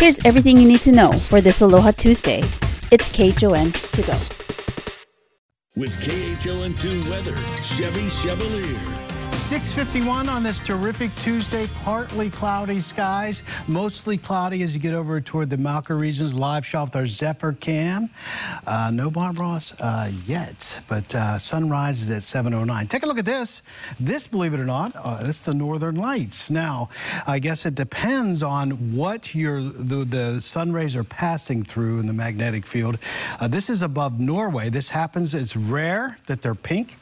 Here's everything you need to know for this Aloha Tuesday. It's KHON to go. With KHON2 weather, Chevy Chevalier. 651 on this terrific Tuesday, partly cloudy skies, mostly cloudy as you get over toward the Mauka regions. Live shot with our Zephyr cam. Uh, no Bob Ross uh, yet, but uh, sunrise is at 7.09. Take a look at this. This, believe it or not, uh, it's the Northern Lights. Now, I guess it depends on what your the, the sun rays are passing through in the magnetic field. Uh, this is above Norway. This happens, it's rare that they're pink.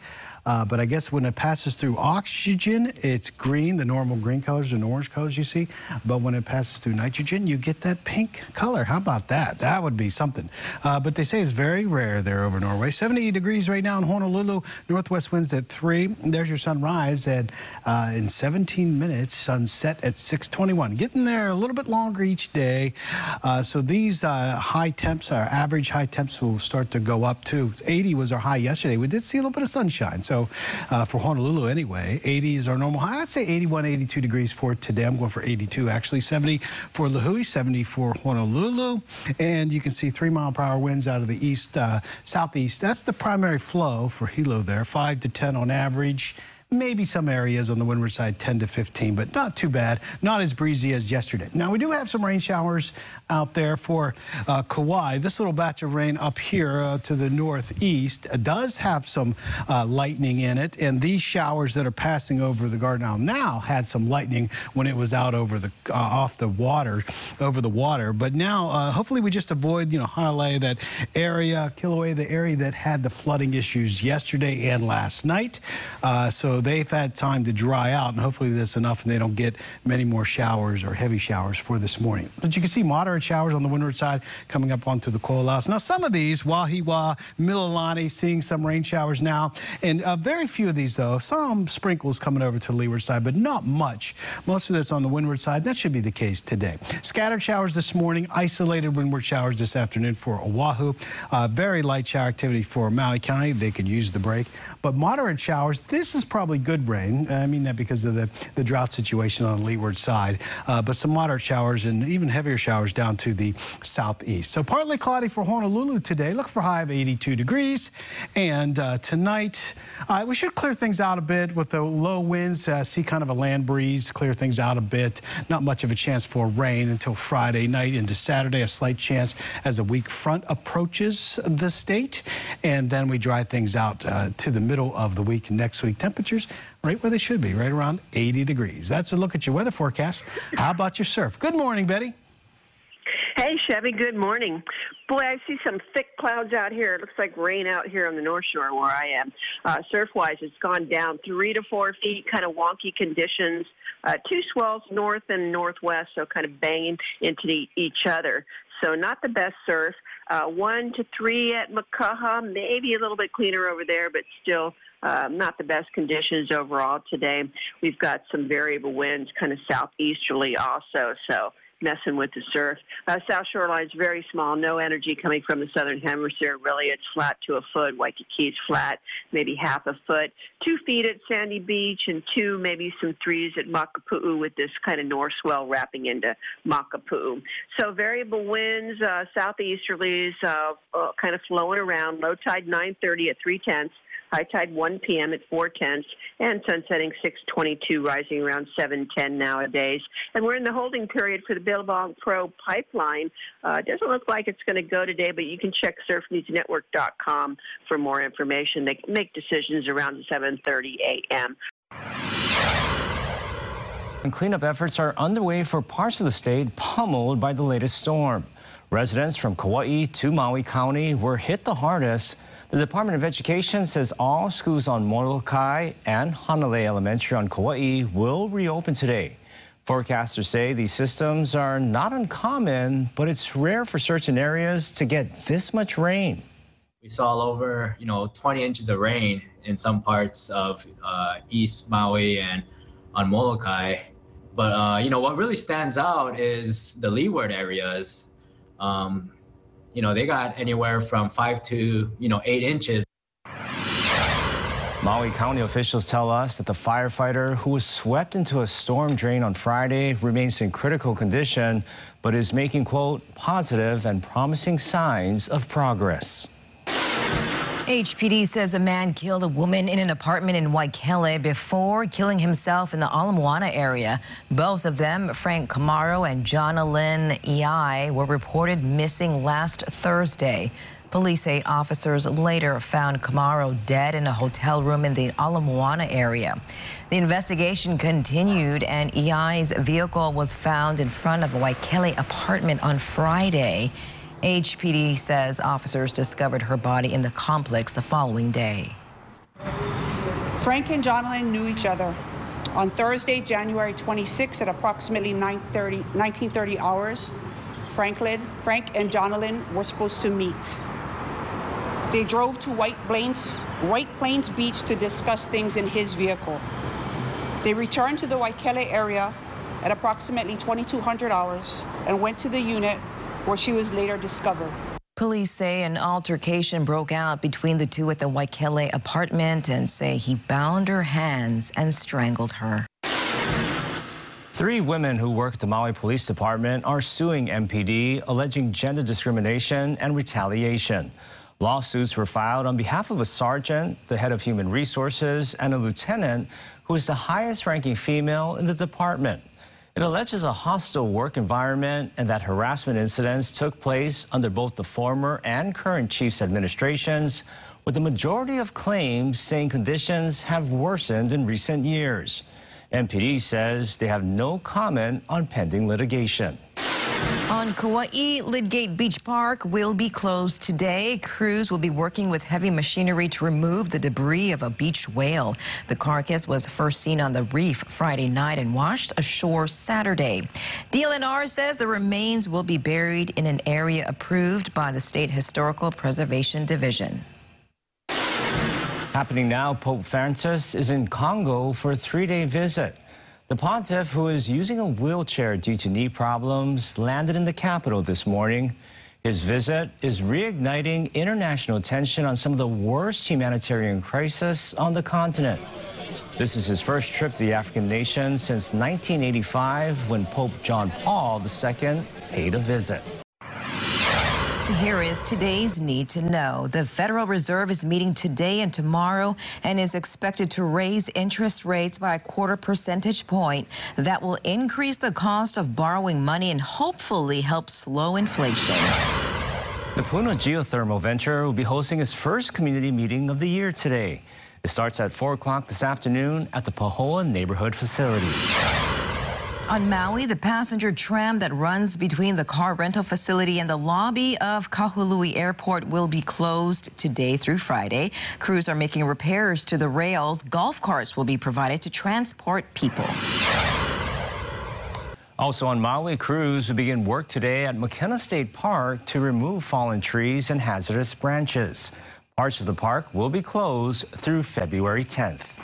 Uh, but I guess when it passes through oxygen, it's green, the normal green colors and orange colors you see. But when it passes through nitrogen, you get that pink color. How about that? That would be something. Uh, but they say it's very rare there over Norway. 70 degrees right now in Honolulu, northwest winds at 3. There's your sunrise at uh, in 17 minutes, sunset at 621. Getting there a little bit longer each day. Uh, so these uh, high temps, our average high temps will start to go up too. 80 was our high yesterday. We did see a little bit of sunshine. So uh, for Honolulu anyway, 80 is our normal high. I'd say 81, 82 degrees for today. I'm going for 82 actually. 70 for Lihue, 70 for Honolulu. And you can see three mile per hour winds out of the east, uh, southeast. That's the primary flow for Hilo there, 5 to 10 on average. Maybe some areas on the windward side 10 to 15, but not too bad. Not as breezy as yesterday. Now, we do have some rain showers out there for uh, Kauai. This little batch of rain up here uh, to the northeast does have some uh, lightning in it, and these showers that are passing over the Garden Isle now had some lightning when it was out over the uh, off the water, over the water. But now, uh, hopefully, we just avoid you know Hanalei, that area, Kilauea, the area that had the flooding issues yesterday and last night. Uh, so they've had time to dry out, and hopefully that's enough, and they don't get many more showers or heavy showers for this morning. But you can see moderate showers on the windward side coming up onto the Ko'olaus. Now, some of these, Wahiawa, Mililani, seeing some rain showers now, and uh, very few of these, though. Some sprinkles coming over to the leeward side, but not much. Most of this on the windward side. That should be the case today. Scattered showers this morning, isolated windward showers this afternoon for Oahu. Uh, very light shower activity for Maui County. They could use the break. But moderate showers, this is probably good rain. I mean that because of the, the drought situation on the leeward side. Uh, but some moderate showers and even heavier showers down to the southeast. So partly cloudy for Honolulu today. Look for high of 82 degrees. And uh, tonight, uh, we should clear things out a bit with the low winds. Uh, see kind of a land breeze, clear things out a bit. Not much of a chance for rain until Friday night into Saturday. A slight chance as a weak front approaches the state. And then we dry things out uh, to the middle of the week next week. Temperatures right where they should be, right around 80 degrees. That's a look at your weather forecast. How about your surf? Good morning, Betty. Hey, Chevy, good morning. Boy, I see some thick clouds out here. It looks like rain out here on the North Shore where I am. Uh, surf wise, it's gone down three to four feet, kind of wonky conditions. Uh, two swells north and northwest, so kind of banging into the, each other. So, not the best surf. Uh, one to three at Makaha, maybe a little bit cleaner over there, but still uh, not the best conditions overall today. We've got some variable winds, kind of southeasterly also. So messing with the surf. Uh, South is very small, no energy coming from the southern hemisphere. Really, it's flat to a foot. Waikiki's flat, maybe half a foot. Two feet at Sandy Beach, and two, maybe some threes at Makapu'u with this kind of north swell wrapping into Makapu'u. So variable winds, uh, southeasterlies, uh, uh, kind of flowing around. Low tide 9:30 at three tenths. High tide 1 p.m. at 4 tenths and sunsetting 622, rising around 710 nowadays. And we're in the holding period for the Billabong Pro pipeline. Uh, doesn't look like it's going to go today, but you can check surfnewsnetwork.com for more information. They make decisions around 7:30 a.m. And cleanup efforts are underway for parts of the state pummeled by the latest storm. Residents from Kauai to Maui County were hit the hardest. The Department of Education says all schools on Molokai and Hanalei Elementary on Kauai will reopen today. Forecasters say these systems are not uncommon, but it's rare for certain areas to get this much rain. We saw over, you know, 20 inches of rain in some parts of uh, East Maui and on Molokai. But, uh, you know, what really stands out is the leeward areas. Um, you know, they got anywhere from five to, you know, eight inches. Maui County officials tell us that the firefighter who was swept into a storm drain on Friday remains in critical condition, but is making, quote, positive and promising signs of progress. HPD says a man killed a woman in an apartment in Waikele before killing himself in the Ala Moana area. Both of them, Frank Camaro and Jonalyn Ei, were reported missing last Thursday. Police say officers later found Camaro dead in a hotel room in the Ala Moana area. The investigation continued and Ei's vehicle was found in front of a Waikele apartment on Friday. HPD says officers discovered her body in the complex the following day. Frank and Jonalyn knew each other. On Thursday, January 26 at approximately 9:30, 1930 hours, Franklin, Frank and Jonalyn were supposed to meet. They drove to White Plains, White Plains Beach to discuss things in his vehicle. They returned to the Waikele area at approximately 2200 hours and went to the unit where she was later discovered. Police say an altercation broke out between the two at the Waikele apartment and say he bound her hands and strangled her. Three women who work at the Maui Police Department are suing MPD, alleging gender discrimination and retaliation. Lawsuits were filed on behalf of a sergeant, the head of human resources, and a lieutenant who is the highest ranking female in the department. It alleges a hostile work environment and that harassment incidents took place under both the former and current chief's administrations, with the majority of claims saying conditions have worsened in recent years. MPD says they have no comment on pending litigation. On Kauai, Lydgate Beach Park will be closed today. Crews will be working with heavy machinery to remove the debris of a beached whale. The carcass was first seen on the reef Friday night and washed ashore Saturday. DLNR says the remains will be buried in an area approved by the State Historical Preservation Division. Happening now, Pope Francis is in Congo for a three-day visit. The pontiff, who is using a wheelchair due to knee problems, landed in the capital this morning. His visit is reigniting international tension on some of the worst humanitarian crises on the continent. This is his first trip to the African nation since 1985 when Pope John Paul II paid a visit. Here is today's need to know. The Federal Reserve is meeting today and tomorrow and is expected to raise interest rates by a quarter percentage point. That will increase the cost of borrowing money and hopefully help slow inflation. The Puna Geothermal Venture will be hosting its first community meeting of the year today. It starts at 4 o'clock this afternoon at the Pahoa Neighborhood Facility. On Maui, the passenger tram that runs between the car rental facility and the lobby of Kahului Airport will be closed today through Friday. Crews are making repairs to the rails. Golf carts will be provided to transport people. Also on Maui, crews will begin work today at Makena State Park to remove fallen trees and hazardous branches. Parts of the park will be closed through February 10th.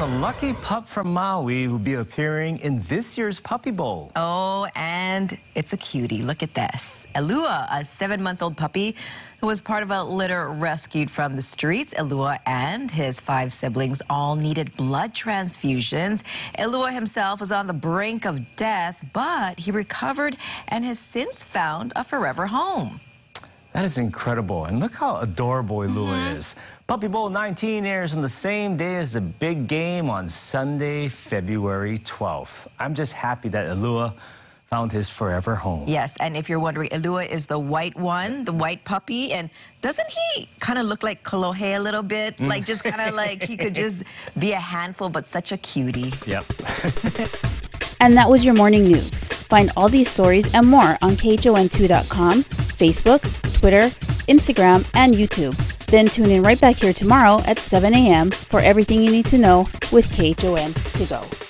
A lucky pup from Maui will be appearing in this year's Puppy Bowl. Oh, and it's a cutie. Look at this. Elua, a seven-month-old puppy who was part of a litter rescued from the streets. Elua and his five siblings all needed blood transfusions. Elua himself was on the brink of death, but he recovered and has since found a forever home. That is incredible. And look how adorable Elua mm -hmm. is. Puppy Bowl 19 airs on the same day as the big game on Sunday, February 12th. I'm just happy that Elua found his forever home. Yes, and if you're wondering, Elua is the white one, the white puppy, and doesn't he kind of look like Kolohe a little bit? Mm. Like just kind of like he could just be a handful, but such a cutie. Yep. and that was your morning news. Find all these stories and more on KHON2.com, Facebook, Twitter, Instagram, and YouTube. Then tune in right back here tomorrow at 7 a.m. for everything you need to know with KHON to go.